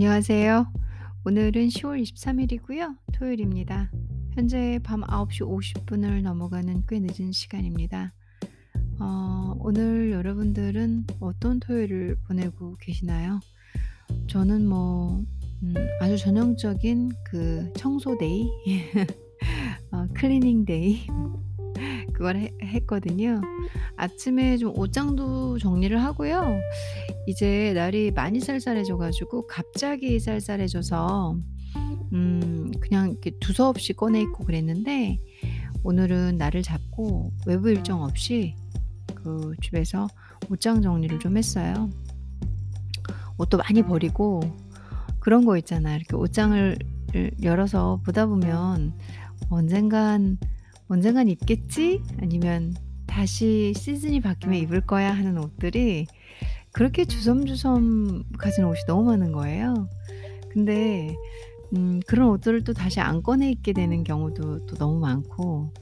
안녕하세요. 오늘은 10월 23일이고요. 토요일입니다. 현재 밤 9시 50분을 넘어가는 꽤 늦은 시간입니다. 어, 오늘 여러분들은 어떤 토요일을 보내고 계시나요? 저는 뭐 음, 아주 전형적인 그 청소 day, 어, cleaning day 그걸 해, 했거든요. 아침에 좀 옷장도 정리를 하고요. 이제 날이 많이 쌀쌀해져가지고 갑자기 쌀쌀해져서 음, 그냥 이렇게 두서없이 꺼내 입고 그랬는데 오늘은 날을 잡고 외부 일정 없이 그 집에서 옷장 정리를 좀 했어요. 옷도 많이 버리고 그런 거 있잖아. 이렇게 옷장을 열어서 보다 보면 언젠간 언젠간 입겠지? 아니면 다시 시즌이 바뀌면 입을 거야 하는 옷들이 그렇게 주섬주섬 가진 옷이 너무 많은 거예요. 근데 음, 그런 옷들을 또 다시 안 꺼내 입게 되는 경우도 또 너무 많고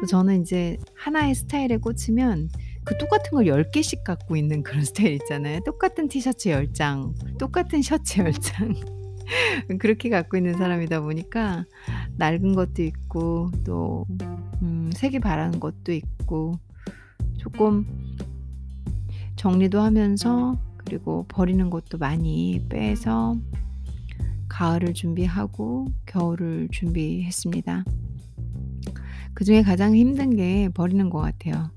또 저는 이제 하나의 스타일에 꽂히면 그 똑같은 걸 10개씩 갖고 있는 그런 스타일 있잖아요. 똑같은 티셔츠 10장, 똑같은 셔츠 10장. 그렇게 갖고 있는 사람이다 보니까 낡은 것도 있고 또 음, 색이 바라는 것도 있고 조금 정리도 하면서 그리고 버리는 것도 많이 빼서 가을을 준비하고 겨울을 준비했습니다. 그 중에 가장 힘든 게 버리는 것 같아요.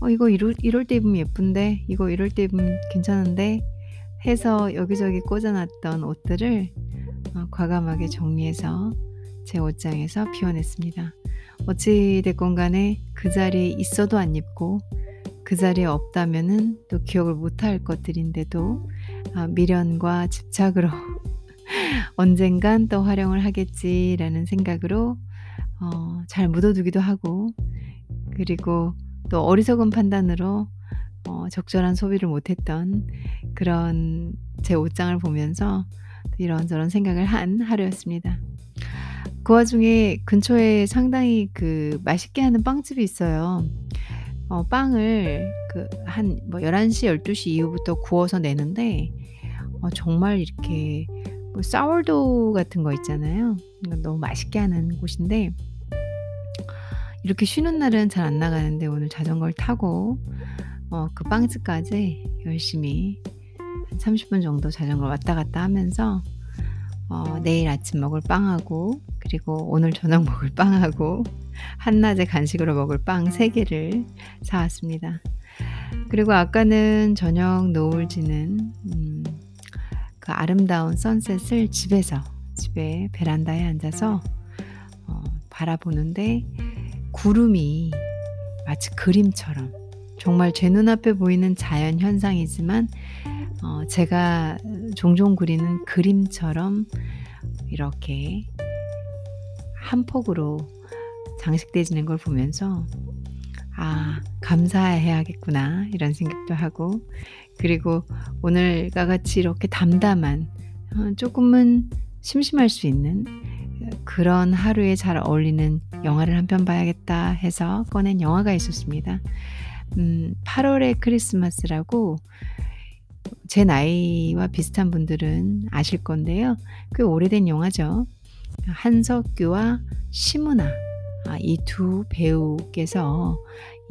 어, 이거 이럴, 이럴 때 입으면 예쁜데, 이거 이럴 때 입으면 괜찮은데, 해서 여기저기 꽂아놨던 옷들을 어, 과감하게 정리해서 제 옷장에서 비워냈습니다. 어찌됐건 간에 그 자리에 있어도 안 입고 그 자리에 없다면은 또 기억을 못할 것들인데도 아, 미련과 집착으로 언젠간 또 활용을 하겠지라는 생각으로 어, 잘 묻어두기도 하고 그리고 또 어리석은 판단으로 어, 적절한 소비를 못했던 그런 제 옷장을 보면서 이런저런 생각을 한 하루였습니다. 그 와중에 근처에 상당히 그 맛있게 하는 빵집이 있어요. 어, 빵을 그 한 뭐 11시, 12시 이후부터 구워서 내는데 어, 정말 이렇게 뭐 사워도우 같은 거 있잖아요. 너무 맛있게 하는 곳인데 이렇게 쉬는 날은 잘 안 나가는데 오늘 자전거를 타고 어, 그 빵집까지 열심히 한 30분 정도 자전거 왔다 갔다 하면서 어, 내일 아침 먹을 빵하고 그리고 오늘 저녁 먹을 빵하고 한낮에 간식으로 먹을 빵 3개를 사왔습니다. 그리고 아까는 저녁 노을 지는 음, 그 아름다운 선셋을 집에서 집에 베란다에 앉아서 어, 바라보는데 구름이 마치 그림처럼 정말 제 눈앞에 보이는 자연 현상이지만 어, 제가 종종 그리는 그림처럼 이렇게 한 폭으로 장식되지는 걸 보면서 아, 감사해야겠구나 이런 생각도 하고 그리고 오늘과 같이 이렇게 담담한 어, 조금은 심심할 수 있는 그런 하루에 잘 어울리는 영화를 한 편 봐야겠다 해서 꺼낸 영화가 있었습니다. 음, 8월의 크리스마스라고 제 나이와 비슷한 분들은 아실 건데요. 꽤 오래된 영화죠. 한석규와 심은아 아, 이 두 배우께서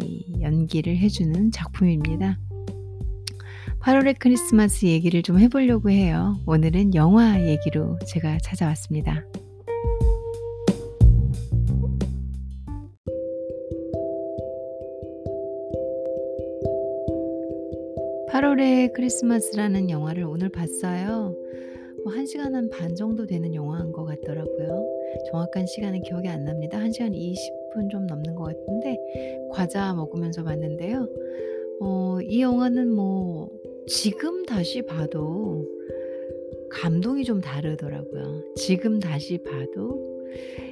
이 연기를 해주는 작품입니다. 8월의 크리스마스 얘기를 좀 해보려고 해요. 오늘은 영화 얘기로 제가 찾아왔습니다. 8월의 크리스마스라는 영화를 오늘 봤어요. 뭐 1시간 한반 정도 되는 영화인 것 같더라고요. 정확한 시간은 기억이 안 납니다. 1시간 20분 좀 넘는 것 같은데 과자 먹으면서 봤는데요. 어, 이 영화는 뭐 지금 다시 봐도 감동이 좀 다르더라고요. 지금 다시 봐도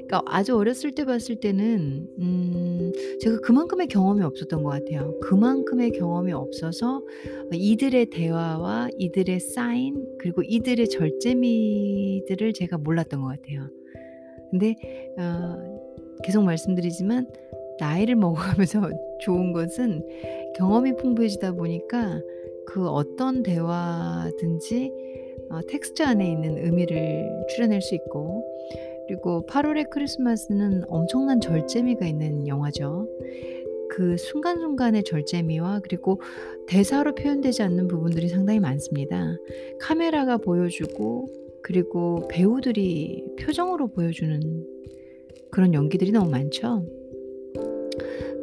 그러니까 아주 어렸을 때 봤을 때는 음 제가 그만큼의 경험이 없었던 것 같아요. 그만큼의 경험이 없어서 이들의 대화와 이들의 사인 그리고 이들의 절제미들을 제가 몰랐던 것 같아요. 근데 어 계속 말씀드리지만 나이를 먹어가면서 좋은 것은 경험이 풍부해지다 보니까 그 어떤 대화든지 어, 텍스트 안에 있는 의미를 추려낼 수 있고 그리고 8월의 크리스마스는 엄청난 절제미가 있는 영화죠. 그 순간순간의 절제미와 그리고 대사로 표현되지 않는 부분들이 상당히 많습니다. 카메라가 보여주고 그리고 배우들이 표정으로 보여주는 그런 연기들이 너무 많죠.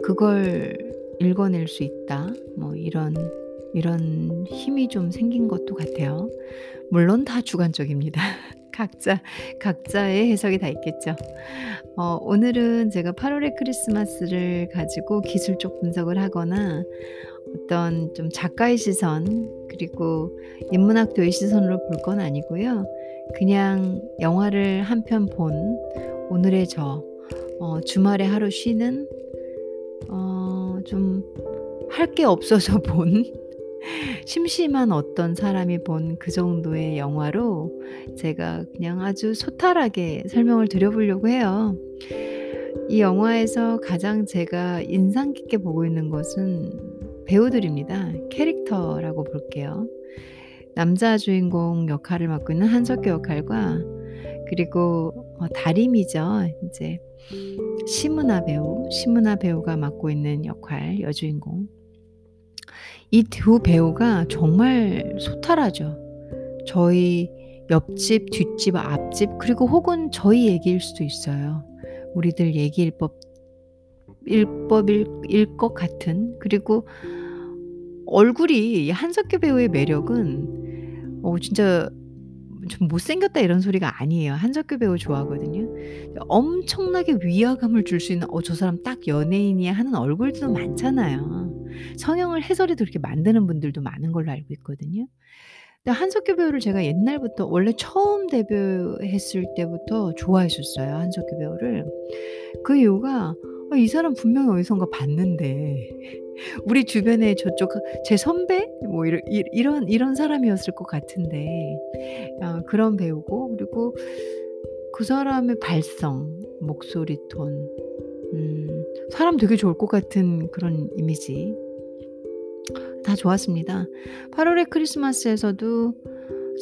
그걸 읽어낼 수 있다. 뭐 이런 이런 힘이 좀 생긴 것도 같아요. 물론 다 주관적입니다. 각자 각자의 해석이 다 있겠죠. 어, 오늘은 제가 8월의 크리스마스를 가지고 기술적 분석을 하거나 어떤 좀 작가의 시선 그리고 인문학도의 시선으로 볼 건 아니고요. 그냥 영화를 한 편 본 오늘의 저 어, 주말에 하루 쉬는 어, 좀 할 게 없어서 본 심심한 어떤 사람이 본 그 정도의 영화로 제가 그냥 아주 소탈하게 설명을 드려보려고 해요. 이 영화에서 가장 제가 인상 깊게 보고 있는 것은 배우들입니다. 캐릭터라고 볼게요. 남자 주인공 역할을 맡고 있는 한석규 역할과 그리고 어, 다림이죠. 이제 심은하 배우, 심은하 배우가 맡고 있는 역할 여주인공 이 두 배우가 정말 소탈하죠. 저희 옆집, 뒷집, 앞집, 그리고 혹은 저희 얘기일 수도 있어요. 우리들 얘기일 법, 일법일 것 같은. 그리고 얼굴이 한석규 배우의 매력은 어, 진짜 좀 못생겼다 이런 소리가 아니에요. 한석규 배우 좋아하거든요. 엄청나게 위화감을 줄 수 있는 어, 저 사람 딱 연예인이야 하는 얼굴도 많잖아요. 성형을 해서라도 그렇게 만드는 분들도 많은 걸로 알고 있거든요. 근데 한석규 배우를 제가 옛날부터 원래 처음 데뷔했을 때부터 좋아했었어요. 한석규 배우를. 그 이유가 어, 이 사람 분명히 어디선가 봤는데 우리 주변에 저쪽 제 선배 뭐 이런 이런 이런 사람이었을 것 같은데 어, 그런 배우고 그리고 그 사람의 발성, 목소리 톤, 음, 사람 되게 좋을 것 같은 그런 이미지 다 좋았습니다. 8월의 크리스마스에서도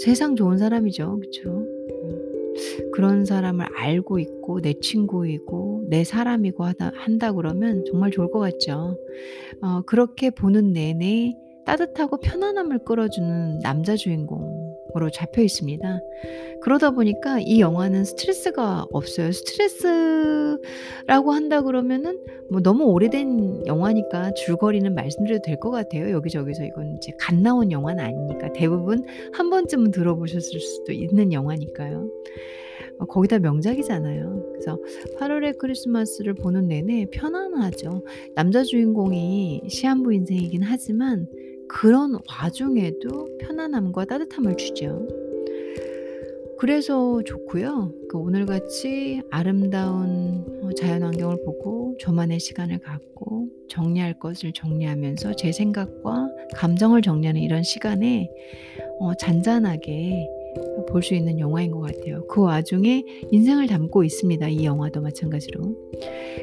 세상 좋은 사람이죠. 그쵸? 그런 사람을 알고 있고 내 친구이고 내 사람이고 하다, 한다 그러면 정말 좋을 것 같죠. 어, 그렇게 보는 내내 따뜻하고 편안함을 끌어주는 남자 주인공으로 잡혀 있습니다. 그러다 보니까 이 영화는 스트레스가 없어요. 스트레스라고 한다 그러면은 뭐 너무 오래된 영화니까 줄거리는 말씀드려도 될 것 같아요. 여기저기서 이건 이제 갓 나온 영화는 아니니까 대부분 한 번쯤은 들어보셨을 수도 있는 영화니까요. 어, 거기다 명작이잖아요. 그래서 8월의 크리스마스를 보는 내내 편안하죠. 남자 주인공이 시한부 인생이긴 하지만 그런 와중에도 편안함과 따뜻함을 주죠. 그래서 좋고요. 그 오늘같이 아름다운 어, 자연환경을 보고 저만의 시간을 갖고 정리할 것을 정리하면서 제 생각과 감정을 정리하는 이런 시간에 어, 잔잔하게 볼 수 있는 영화인 것 같아요. 그 와중에 인생을 담고 있습니다. 이 영화도 마찬가지로.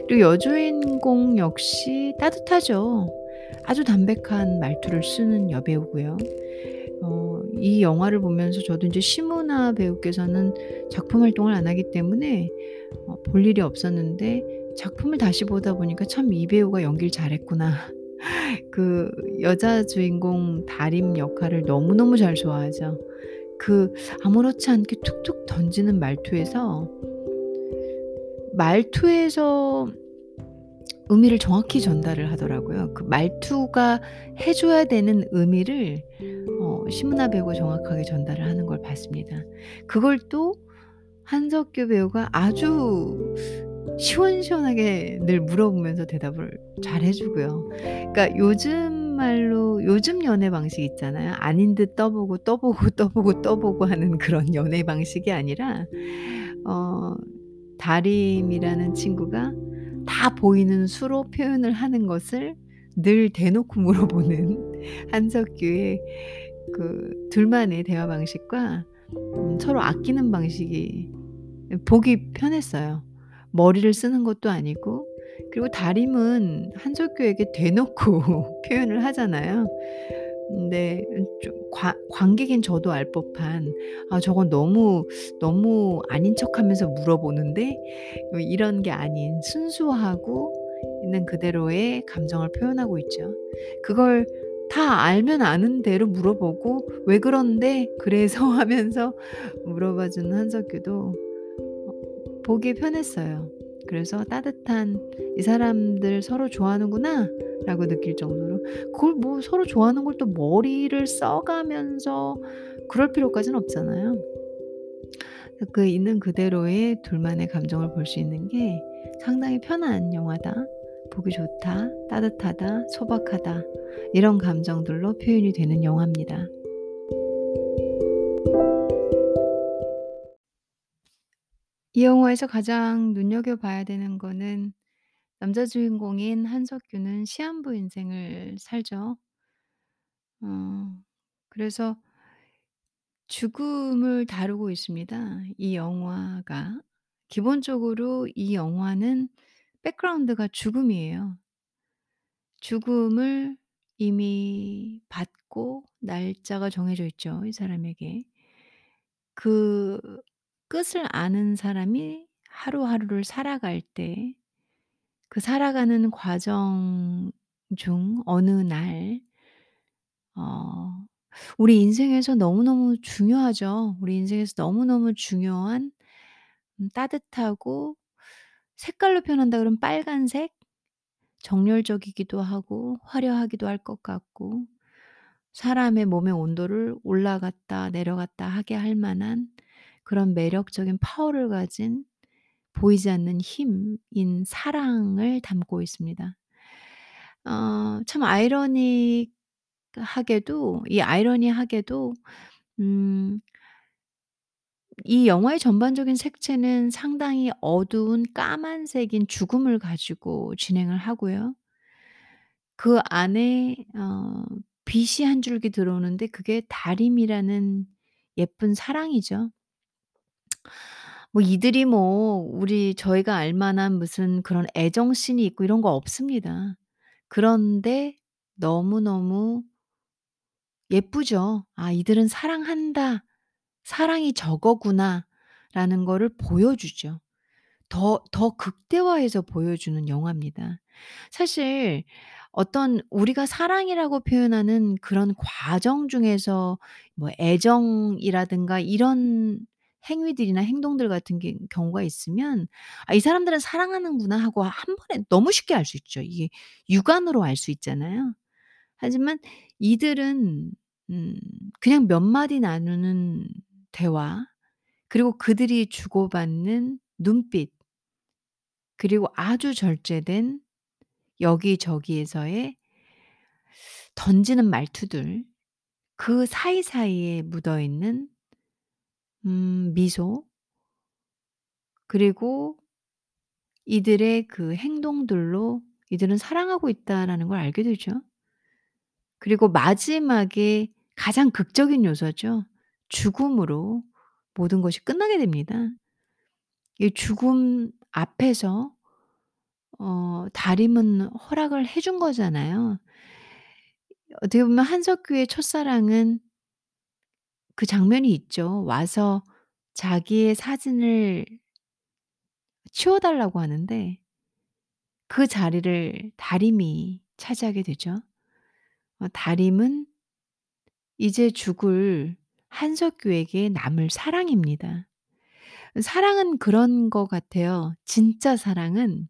그리고 여주인공 역시 따뜻하죠. 아주 담백한 말투를 쓰는 여배우고요. 어, 이 영화를 보면서 저도 이제 심은하 배우께서는 작품 활동을 안 하기 때문에 어, 볼 일이 없었는데 작품을 다시 보다 보니까 참 이 배우가 연기를 잘했구나. 그 여자 주인공 다림 역할을 너무너무 잘 좋아하죠. 그 아무렇지 않게 툭툭 던지는 말투에서 말투에서 의미를 정확히 전달을 하더라고요. 그 말투가 해줘야 되는 의미를 어, 신문화 배우가 정확하게 전달을 하는 걸 봤습니다. 그걸 또 한석규 배우가 아주 시원시원하게 늘 물어보면서 대답을 잘 해주고요. 그러니까 요즘 말로 요즘 연애 방식 있잖아요. 아닌 듯 떠보고 떠보고 떠보고 떠보고 하는 그런 연애 방식이 아니라 어, 다림이라는 친구가 다 보이는 수로 표현을 하는 것을 늘 대놓고 물어보는 한석규의 그 둘만의 대화 방식과 음, 서로 아끼는 방식이 보기 편했어요. 머리를 쓰는 것도 아니고 그리고 다림은 한석규에게 대놓고 표현을 하잖아요. 네. 음좀관 관객인 저도 알 법한 '아 저건 너무, 너무 아닌 척하면서 물어보는데?' 뭐 이런 게 아닌 순수하고 있는 그대로의 감정을 표현하고 있죠. 그걸 다 알면 아는 대로 물어보고 "왜 그런데? 그래서?" 하면서 물어봐 주는 한석규도 어 보기 편했어요. 그래서 따뜻한 '이 사람들 서로 좋아하는구나.'라고 느낄 정도로 그걸 뭐 서로 좋아하는 걸 또 머리를 써 가면서 그럴 필요까지는 없잖아요. 그 있는 그대로의 둘만의 감정을 볼 수 있는 게 상당히 편한 영화다. 보기 좋다. 따뜻하다. 소박하다. 이런 감정들로 표현이 되는 영화입니다. 이 영화에서 가장 눈여겨봐야 되는 거는 남자 주인공인 한석규는 시한부 인생을 살죠. 어 그래서 죽음을 다루고 있습니다, 이 영화가. 기본적으로 이 영화는 백그라운드가 죽음이에요. 죽음을 이미 받고 날짜가 정해져 있죠, 이 사람에게. 그 끝을 아는 사람이 하루하루를 살아갈 때 그 살아가는 과정 중 어느 날 어 우리 인생에서 너무너무 중요하죠. 우리 인생에서 너무너무 중요한 음 따뜻하고 색깔로 표현한다 그러면 빨간색? 정열적이기도 하고 화려하기도 할 것 같고 사람의 몸의 온도를 올라갔다 내려갔다 하게 할 만한 그런 매력적인 파워를 가진 보이지 않는 힘인 사랑을 담고 있습니다. 어 참 아이러니하게도 이 아이러니하게도 음 이 영화의 전반적인 색채는 상당히 어두운 까만색인 죽음을 가지고 진행을 하고요. 그 안에 어 빛이 한 줄기 들어오는데 그게 다림이라는 예쁜 사랑이죠. 뭐 이들이 뭐 우리 저희가 알 만한 무슨 그런 애정씬이 있고 이런 거 없습니다. 그런데 너무너무 예쁘죠. '아 이들은 사랑한다. 사랑이 저거구나.'라는 거를 보여주죠. 더 더 극대화해서 보여주는 영화입니다. 사실 어떤 우리가 사랑이라고 표현하는 그런 과정 중에서 뭐 애정이라든가 이런 행위들이나 행동들 같은 게 경우가 있으면 '아 이 사람들은 사랑하는구나.' 하고 한 번에 너무 쉽게 알 수 있죠. 이게 육안으로 알 수 있잖아요. 하지만 이들은 음 그냥 몇 마디 나누는 대화 그리고 그들이 주고받는 눈빛 그리고 아주 절제된 여기저기에서의 던지는 말투들 그 사이사이에 묻어 있는 음 미소 그리고 이들의 그 행동들로 '이들은 사랑하고 있다.'라는 걸 알게 되죠. 그리고 마지막에 가장 극적인 요소죠. 죽음으로 모든 것이 끝나게 됩니다. 이 죽음 앞에서 어 다림은 허락을 해준 거잖아요. 어떻게 보면 한석규의 첫사랑은 그 장면이 있죠. 와서 자기의 사진을 치워 달라고 하는데 그 자리를 다림이 차지하게 되죠. 어 다림은 이제 죽을 한석규에게 남을 사랑입니다. 사랑은 그런 것 같아요. 진짜 사랑은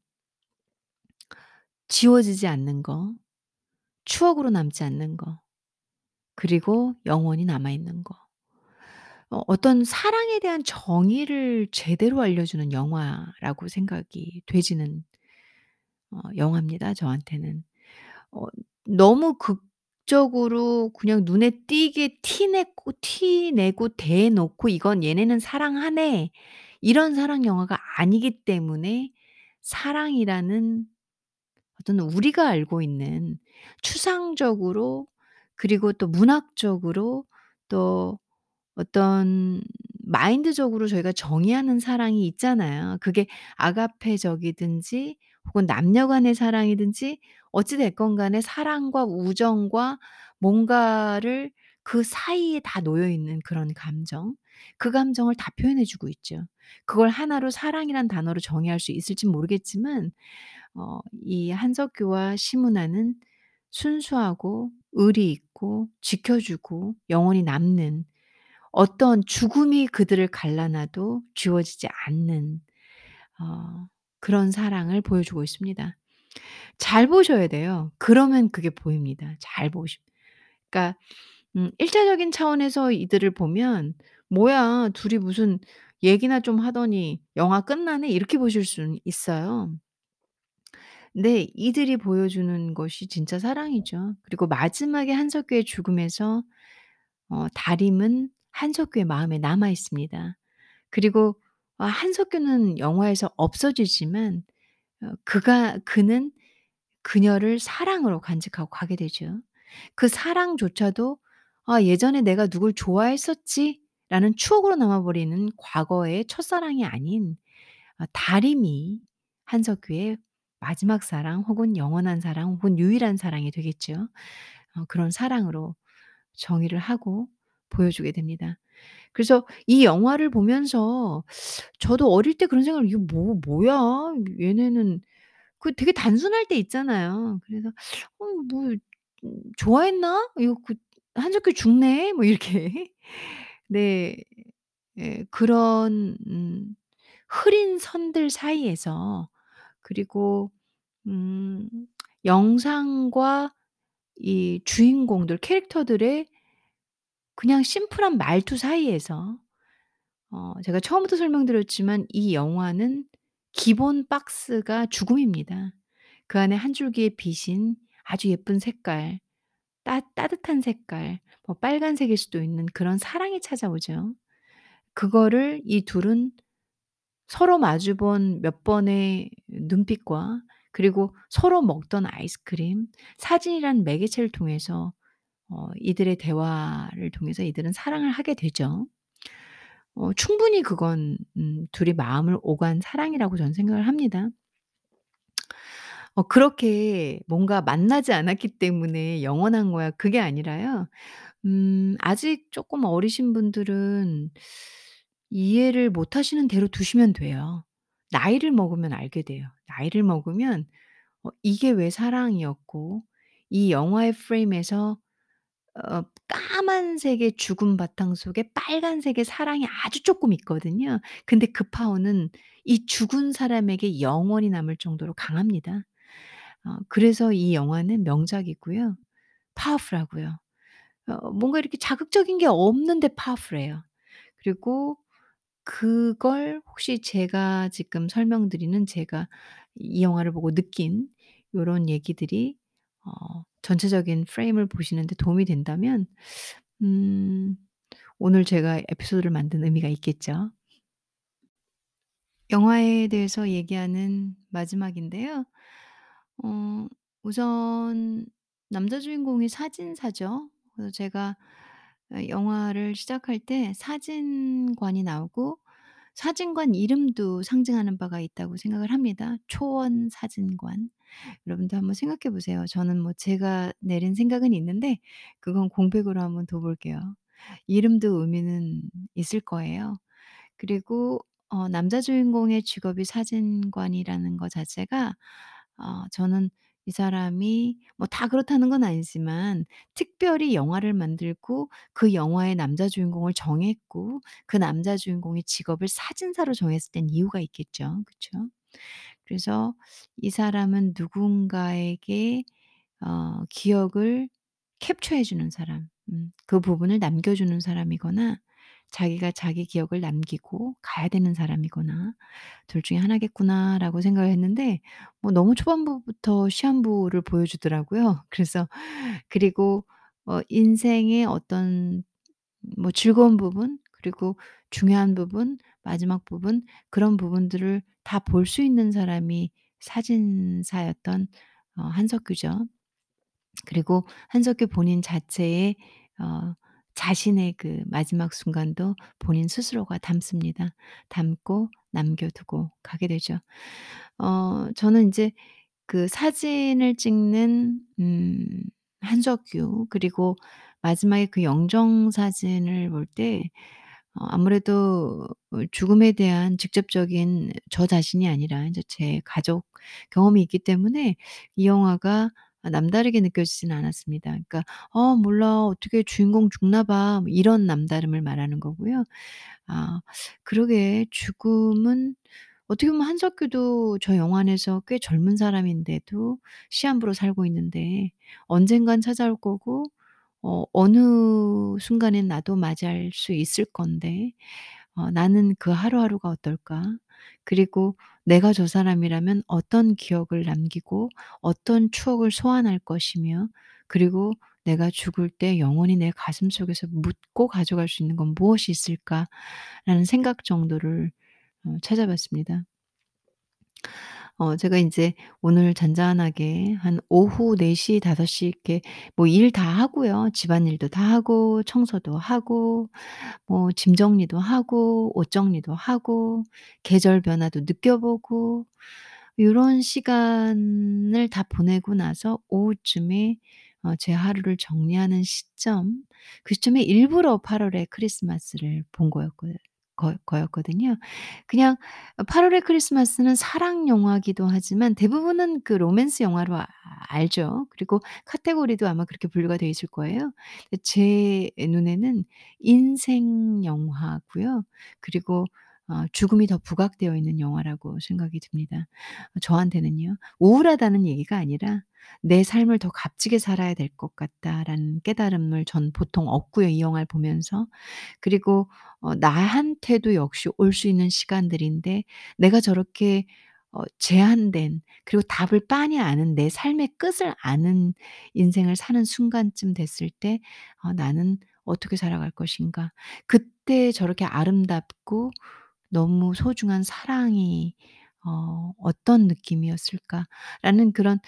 지워지지 않는 거, 추억으로 남지 않는 거, 그리고 영원히 남아 있는 거. 어 어떤 사랑에 대한 정의를 제대로 알려주는 영화라고 생각이 되지는 어 영화입니다 저한테는. 어 너무 극적으로 그냥 눈에 띄게 티 내고 티 내고 대놓고 '이건 얘네는 사랑하네.' 이런 사랑 영화가 아니기 때문에 사랑이라는 어떤 우리가 알고 있는 추상적으로 그리고 또 문학적으로 또 어떤 마인드적으로 저희가 정의하는 사랑이 있잖아요. 그게 아가페적이든지 혹은 남녀 간의 사랑이든지 어찌 됐건 간에 사랑과 우정과 뭔가를 그 사이에 다 놓여 있는 그런 감정, 그 감정을 다 표현해 주고 있죠. 그걸 하나로 사랑이란 단어로 정의할 수 있을진 모르겠지만 어 이 한석규와 시문화는 순수하고 의리 있고 지켜 주고 영원히 남는 어떤 죽음이 그들을 갈라놔도 지워지지 않는 어 그런 사랑을 보여주고 있습니다. 잘 보셔야 돼요. 그러면 그게 보입니다. 잘 보시 그러니까 음1 차적인 차원에서 이들을 보면 '뭐야 둘이 무슨 얘기나 좀 하더니 영화 끝나네.' 이렇게 보실 수는 있어요. 네. 이들이 보여주는 것이 진짜 사랑이죠. 그리고 마지막에 한석규의 죽음에서 어 다림은 한석규의 마음에 남아 있습니다. 그리고 아 한석규는 영화에서 없어지지만 어 그가 그는 그녀를 사랑으로 간직하고 가게 되죠. 그 사랑조차도 '아 예전에 내가 누굴 좋아했었지.'라는 추억으로 남아 버리는 과거의 첫사랑이 아닌 아 다림이 한석규의 마지막 사랑 혹은 영원한 사랑 혹은 유일한 사랑이 되겠죠. 어 그런 사랑으로 정의를 하고 보여주게 됩니다. 그래서 이 영화를 보면서 저도 어릴 때 그런 생각을 '이게 뭐 뭐야? 얘네는' 그 되게 단순할 때 있잖아요. 그래서 '어 뭐 음 좋아했나? 이거 그 한석규 죽네.' 뭐 이렇게. 네. 예 그런 음 흐린 선들 사이에서 그리고 음 영상과 이 주인공들 캐릭터들의 그냥 심플한 말투 사이에서 어 제가 처음부터 설명드렸지만 이 영화는 기본 박스가 죽음입니다. 그 안에 한 줄기의 빛인 아주 예쁜 색깔, 따 따뜻한 색깔 뭐 빨간색일 수도 있는 그런 사랑이 찾아오죠. 그거를 이 둘은 서로 마주 본 몇 번의 눈빛과 그리고 서로 먹던 아이스크림, 사진이라는 매개체를 통해서 어 이들의 대화를 통해서 이들은 사랑을 하게 되죠. 어 충분히 그건 음 둘이 마음을 오간 사랑이라고 저는 생각을 합니다. 어 그렇게 뭔가 만나지 않았기 때문에 영원한 거야 그게 아니라요. 음 아직 쪼끔 어리신 분들은 이해를 못 하시는 대로 두시면 돼요. 나이를 먹으면 알게 돼요. 나이를 먹으면 어 이게 왜 사랑이었고 이 영화의 프레임에서 어 까만색의 죽은 바탕 속에 빨간색의 사랑이 아주 쪼끔 있거든요. 근데 그 파워는 이 죽은 사람에게 영원히 남을 정도로 강합니다. 어 그래서 이 영화는 명작이고요. 파워풀하고요. 어 뭔가 이렇게 자극적인 게 없는데 파워풀해요. 그리고 그걸 혹시 제가 지금 설명드리는 제가 이 영화를 보고 느낀 요런 얘기들이 어 전체적인 프레임을 보시는 데 도움이 된다면 음 오늘 제가 에피소드를 만든 의미가 있겠죠. 영화에 대해서 얘기하는 마지막인데요. 어 우선 남자 주인공이 사진사죠. 그래서 제가 어 영화를 시작할 때 사진관이 나오고 사진관 이름도 상징하는 바가 있다고 생각을 합니다. 초원 사진관. 여러분도 한번 생각해 보세요. 저는 뭐 제가 내린 생각은 있는데 그건 공백으로 한번 둬 볼게요. 이름도 의미는 있을 거예요. 그리고 어 남자 주인공의 직업이 사진관이라는 거 자체가 어 저는 이 사람이 뭐 다 그렇다는 건 아니지만 특별히 영화를 만들고 그 영화의 남자 주인공을 정했고 그 남자 주인공의 직업을 사진사로 정했을 땐 이유가 있겠죠. 그쵸? 그래서 이 사람은 누군가에게 어 기억을 캡처해 주는 사람 음 그 부분을 남겨 주는 사람이거나 자기가 자기 기억을 남기고 가야 되는 사람이거나 '둘 중에 하나겠구나.'라고 생각을 했는데 뭐 너무 초반부부터 시한부를 보여주더라고요. 그래서 그리고 어 인생의 어떤 뭐 즐거운 부분 그리고 중요한 부분, 마지막 부분 그런 부분들을 다 볼 수 있는 사람이 사진사였던 어 한석규죠. 그리고 한석규 본인 자체의 어 자신의 그 마지막 순간도 본인 스스로가 담습니다. 담고 남겨 두고 가게 되죠. 어 저는 인제 그 사진을 찍는 음 한석규 그리고 마지막에 그 영정 사진을 볼 때 어 아무래도 어 죽음에 대한 직접적인 저 자신이 아니라 인제 제 가족 경험이 있기 때문에 이 영화가 아 남다르게 느껴지지는 않았습니다. 그러니까 '어 몰라. 어떻게 주인공 죽나 봐.' 뭐 이런 남다름을 말하는 거고요. 아 그러게 죽음은 어떻게 보면 한석규도 저 영화 안에서 꽤 젊은 사람인데도 시한부로 살고 있는데 언젠간 찾아올 거고 어 어느 순간엔 나도 맞이할 수 있을 건데 어 '나는 그 하루하루가 어떨까? 그리고 내가 저 사람이라면 어떤 기억을 남기고 어떤 추억을 소환할 것이며 그리고 내가 죽을 때 영원히 내 가슴 속에서 묻고 가져갈 수 있는 건 무엇이 있을까?'라는 생각 정도를 어 찾아봤습니다. 어 제가 인제 오늘 잔잔하게 한 오후 4 시, 5시 이렇게 뭐 일 다 하고요. 집안일도 다 하고 청소도 하고 뭐 짐 정리도 하고 옷 정리도 하고 계절 변화도 느껴보고 요런 시간을 다 보내고 나서 오후쯤에 어 제 하루를 정리하는 시점 그 시점에 일부러 8 월의 크리스마스를 본 거였고 거 거였거든요. 그냥 어8 월의 크리스마스는 사랑 영화기도 하지만 대부분은 그 로맨스 영화로 아 알죠. 그리고 카테고리도 아마 그렇게 분류가 되어 있을 거예요. 제 눈에는 인생 영화고요. 그리고 어 죽음이 더 부각되어 있는 영화라고 생각이 듭니다. 어 저한테는요. 우울하다는 얘기가 아니라 '내 삶을 더 값지게 살아야 될 것 같다.'라는 깨달음을 전 보통 얻고요, 이 영화를 보면서. 그리고 어 나한테도 역시 올 수 있는 시간들인데 내가 저렇게 어 제한된 그리고 답을 빤히 아는 내 삶의 끝을 아는 인생을 사는 순간쯤 됐을 때 '어 나는 어떻게 살아갈 것인가.' 그때 저렇게 아름답고 너무 소중한 사랑이 어 '어떤 느낌이었을까.'라는 그런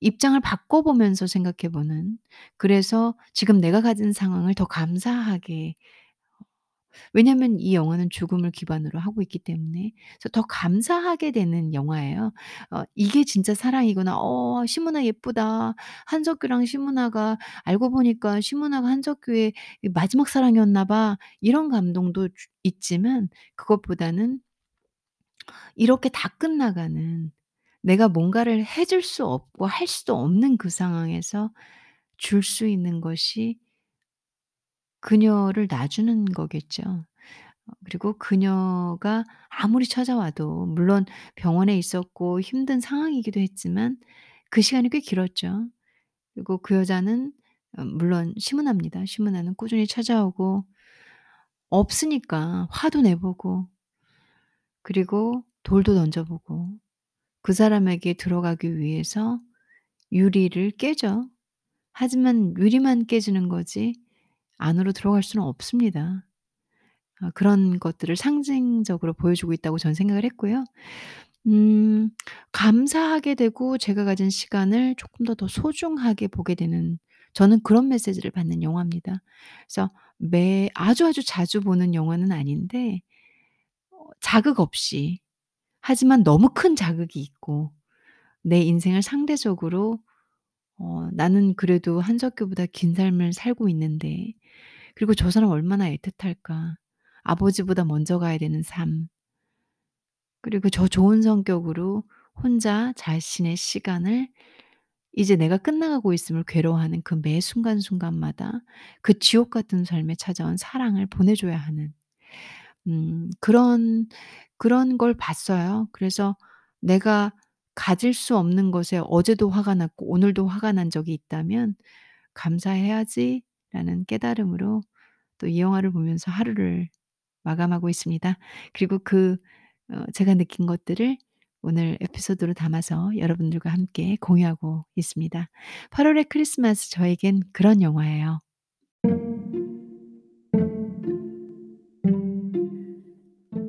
입장을 바꿔 보면서 생각해 보는 그래서 지금 내가 가진 상황을 더 감사하게 왜냐하면 이 영화는 죽음을 기반으로 하고 있기 때문에 그래서 더 감사하게 되는 영화예요. 어 '이게 진짜 사랑이구나. 어 시문아 예쁘다. 한석규랑 시문아가 알고 보니까 시문아가 한석규의 이 마지막 사랑이었나 봐.' 이런 감동도 주 있지만 그것보다는 이렇게 다 끝나가는 내가 뭔가를 해 줄 수 없고 할 수도 없는 그 상황에서 줄 수 있는 것이 그녀를 놔주는 거겠죠. 어 그리고 그녀가 아무리 찾아와도 물론 병원에 있었고 힘든 상황이기도 했지만 그 시간이 꽤 길었죠. 그리고 그 여자는 어 물론 시문화입니다. 시문화는 꾸준히 찾아오고 없으니까 화도 내 보고 그리고 돌도 던져 보고 그 사람에게 들어가기 위해서 유리를 깨죠. 하지만 유리만 깨지는 거지 안으로 들어갈 수는 없습니다. 아 그런 것들을 상징적으로 보여주고 있다고 저는 생각을 했고요. 음 감사하게 되고 제가 가진 시간을 조금 더 더 소중하게 보게 되는 저는 그런 메시지를 받는 영화입니다. 그래서 매 아주 아주 자주 보는 영화는 아닌데 어 자극 없이 하지만 너무 큰 자극이 있고 내 인생을 상대적으로 어 '나는 그래도 한석규보다 긴 삶을 살고 있는데 그리고 저 사람 얼마나 애틋할까. 아버지보다 먼저 가야 되는 삶. 그리고 저 좋은 성격으로 혼자 자신의 시간을 이제 내가 끝나가고 있음을 괴로워하는 그 매 순간순간마다 그 지옥 같은 삶에 찾아온 사랑을 보내줘야 하는 음 그런 그런 걸 봤어요. 그래서 내가 가질 수 없는 것에 어제도 화가 났고 오늘도 화가 난 적이 있다면 '감사해야지.' 라는 깨달음으로 또 이 영화를 보면서 하루를 마감하고 있습니다. 그리고 그어 제가 느낀 것들을 오늘 에피소드로 담아서 여러분들과 함께 공유하고 있습니다. 8 월의 크리스마스 저에겐 그런 영화예요.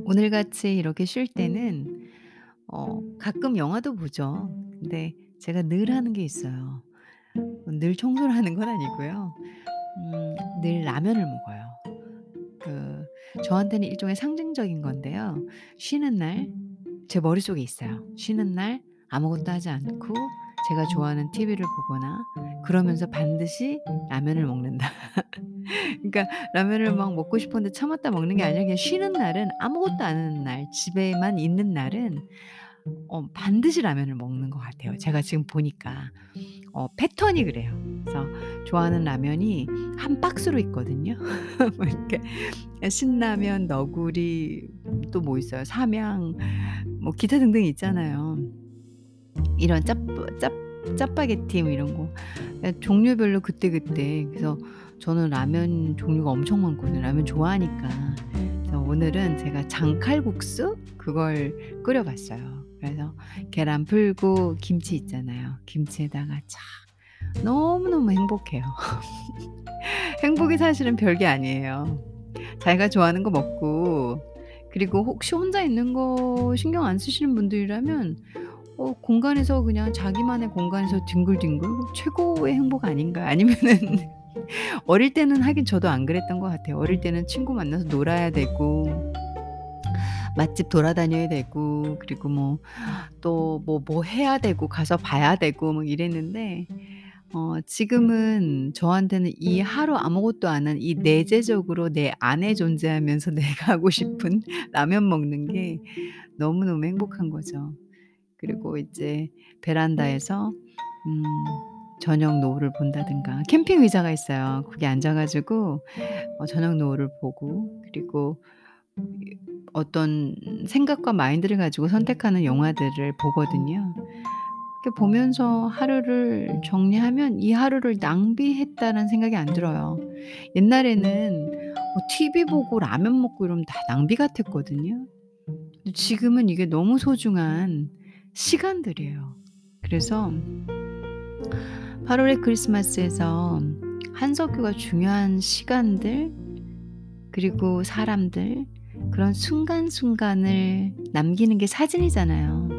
오늘같이 이렇게 쉴 때는 어 가끔 영화도 보죠. 근데 제가 늘 하는 게 있어요. 늘 청소를 하는 건 아니고요. 음 늘 라면을 먹어요. 그 저한테는 일종의 상징적인 건데요. 쉬는 날 제 머릿속에 있어요. 쉬는 날 아무것도 하지 않고 제가 좋아하는 TV를 보거나 그러면서 반드시 라면을 먹는다. 그러니까 라면을 막 먹고 싶은데 참았다 먹는 게 아니라 그냥 쉬는 날은 아무것도 안 하는 날, 집에만 있는 날은 어 반드시 라면을 먹는 것 같아요. 제가 지금 보니까. 어 패턴이 그래요. 그래서 좋아하는 라면이 한 박스로 있거든요. 뭐 이렇게 신라면, 너구리 또 뭐 있어요? 삼양 뭐 기타 등등 있잖아요. 이런 짭 짭 짜파게티 뭐 이런 거예 종류별로 그때 그때 그래서 저는 라면 종류가 엄청 많거든요. 라면 좋아하니까. 오늘은 제가 장칼국수 그걸 끓여 봤어요. 그래서 계란 풀고 김치 있잖아요. 김치에다가 쫙 너무너무 행복해요. 행복이 사실은 별게 아니에요. 자기가 좋아하는 거 먹고 그리고 혹시 혼자 있는 거 신경 안 쓰시는 분들이라면 어 공간에서 그냥 자기만의 공간에서 뒹굴뒹굴 최고의 행복 아닌가요? 아니면은 어릴 때는 하긴 저도 안 그랬던 것 같아요. 어릴 때는 친구 만나서 놀아야 되고 맛집 돌아다녀야 되고 그리고 뭐 또 뭐 뭐 해야 되고 가서 봐야 되고 뭐 이랬는데 어 지금은 저한테는 이 하루 아무것도 안 한 이 내재적으로 내 안에 존재하면서 내가 하고 싶은 라면 먹는 게 너무너무 행복한 거죠. 그리고 이제 베란다에서 음 저녁 노을을 본다든가 캠핑 의자가 있어요. 거기 앉아 가지고 어 저녁 노을을 보고 그리고 어떤 생각과 마인드를 가지고 선택하는 영화들을 보거든요. 이렇게 보면서 하루를 정리하면 '이 하루를 낭비했다.'라는 생각이 안 들어요. 옛날에는 뭐 TV 보고 라면 먹고 이러면 다 낭비 같았거든요. 지금은 이게 너무 소중한 시간들이에요. 그래서 8 월의 크리스마스에서 한석규가 중요한 시간들 그리고 사람들 그런 순간순간을 남기는 게 사진이잖아요.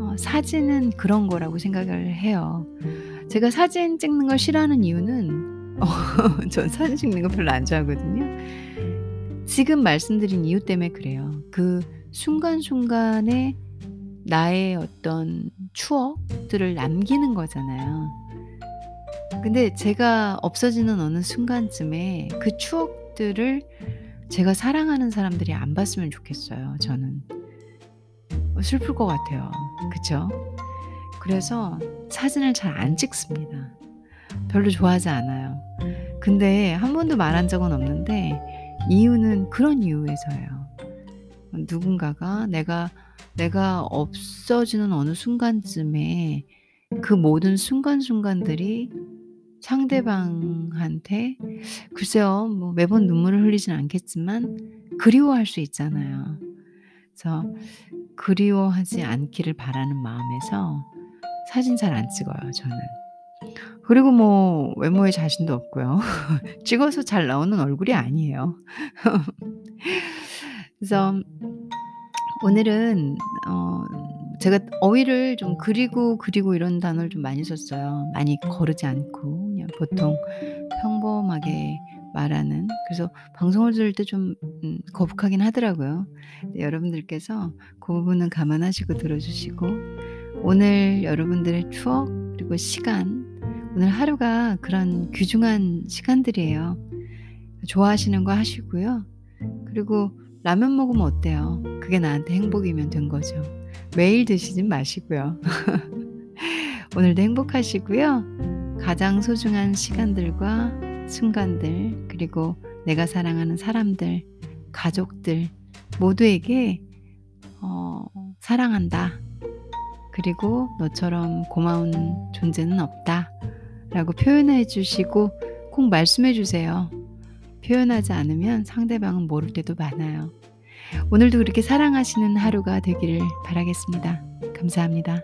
어 사진은 그런 거라고 생각을 해요. 제가 사진 찍는 걸 싫어하는 이유는 어 전 사진 찍는 거 별로 안 좋아하거든요. 지금 말씀드린 이유 때문에 그래요. 그 순간순간에 나의 어떤 추억들을 남기는 거잖아요. 근데 제가 없어지는 어느 순간쯤에 그 추억들을 제가 사랑하는 사람들이 안 봤으면 좋겠어요 저는. 어 슬플 것 같아요. 그쵸? 그래서 사진을 잘 안 찍습니다. 별로 좋아하지 않아요. 근데 한 번도 말한 적은 없는데 이유는 그런 이유에서예요. 누군가가 내가 내가 없어지는 어느 순간쯤에 그 모든 순간순간들이 상대방한테 글쎄요. 뭐 매번 눈물을 흘리진 않겠지만 그리워할 수 있잖아요. 그래서 그리워하지 않기를 바라는 마음에서 사진 잘 안 찍어요 저는. 그리고 뭐 외모에 자신도 없고요. 찍어서 잘 나오는 얼굴이 아니에요. 그래서 오늘은 어 제가 어휘를 좀 그리고, 그리고 이런 단어를 좀 많이 썼어요. 많이 거르지 않고 그냥 보통 평범하게 말하는 그래서 방송을 들을 때좀음 거북하긴 하더라고요. 네 여러분들께서 그 부분은 감안하시고 들어 주시고 오늘 여러분들의 추억 그리고 시간 오늘 하루가 그런 귀중한 시간들이에요. 좋아하시는 거 하시고요. 그리고 라면 먹으면 어때요? 그게 나한테 행복이면 된 거죠. 매일 드시진 마시고요. 오늘도 행복하시고요. 가장 소중한 시간들과 순간들 그리고 내가 사랑하는 사람들, 가족들 모두에게 어 사랑한다. 그리고 너처럼 고마운 존재는 없다. 라고 표현해 주시고 꼭 말씀해 주세요. 표현하지 않으면 상대방은 모를 때도 많아요. 오늘도 그렇게 사랑하시는 하루가 되기를 바라겠습니다. 감사합니다.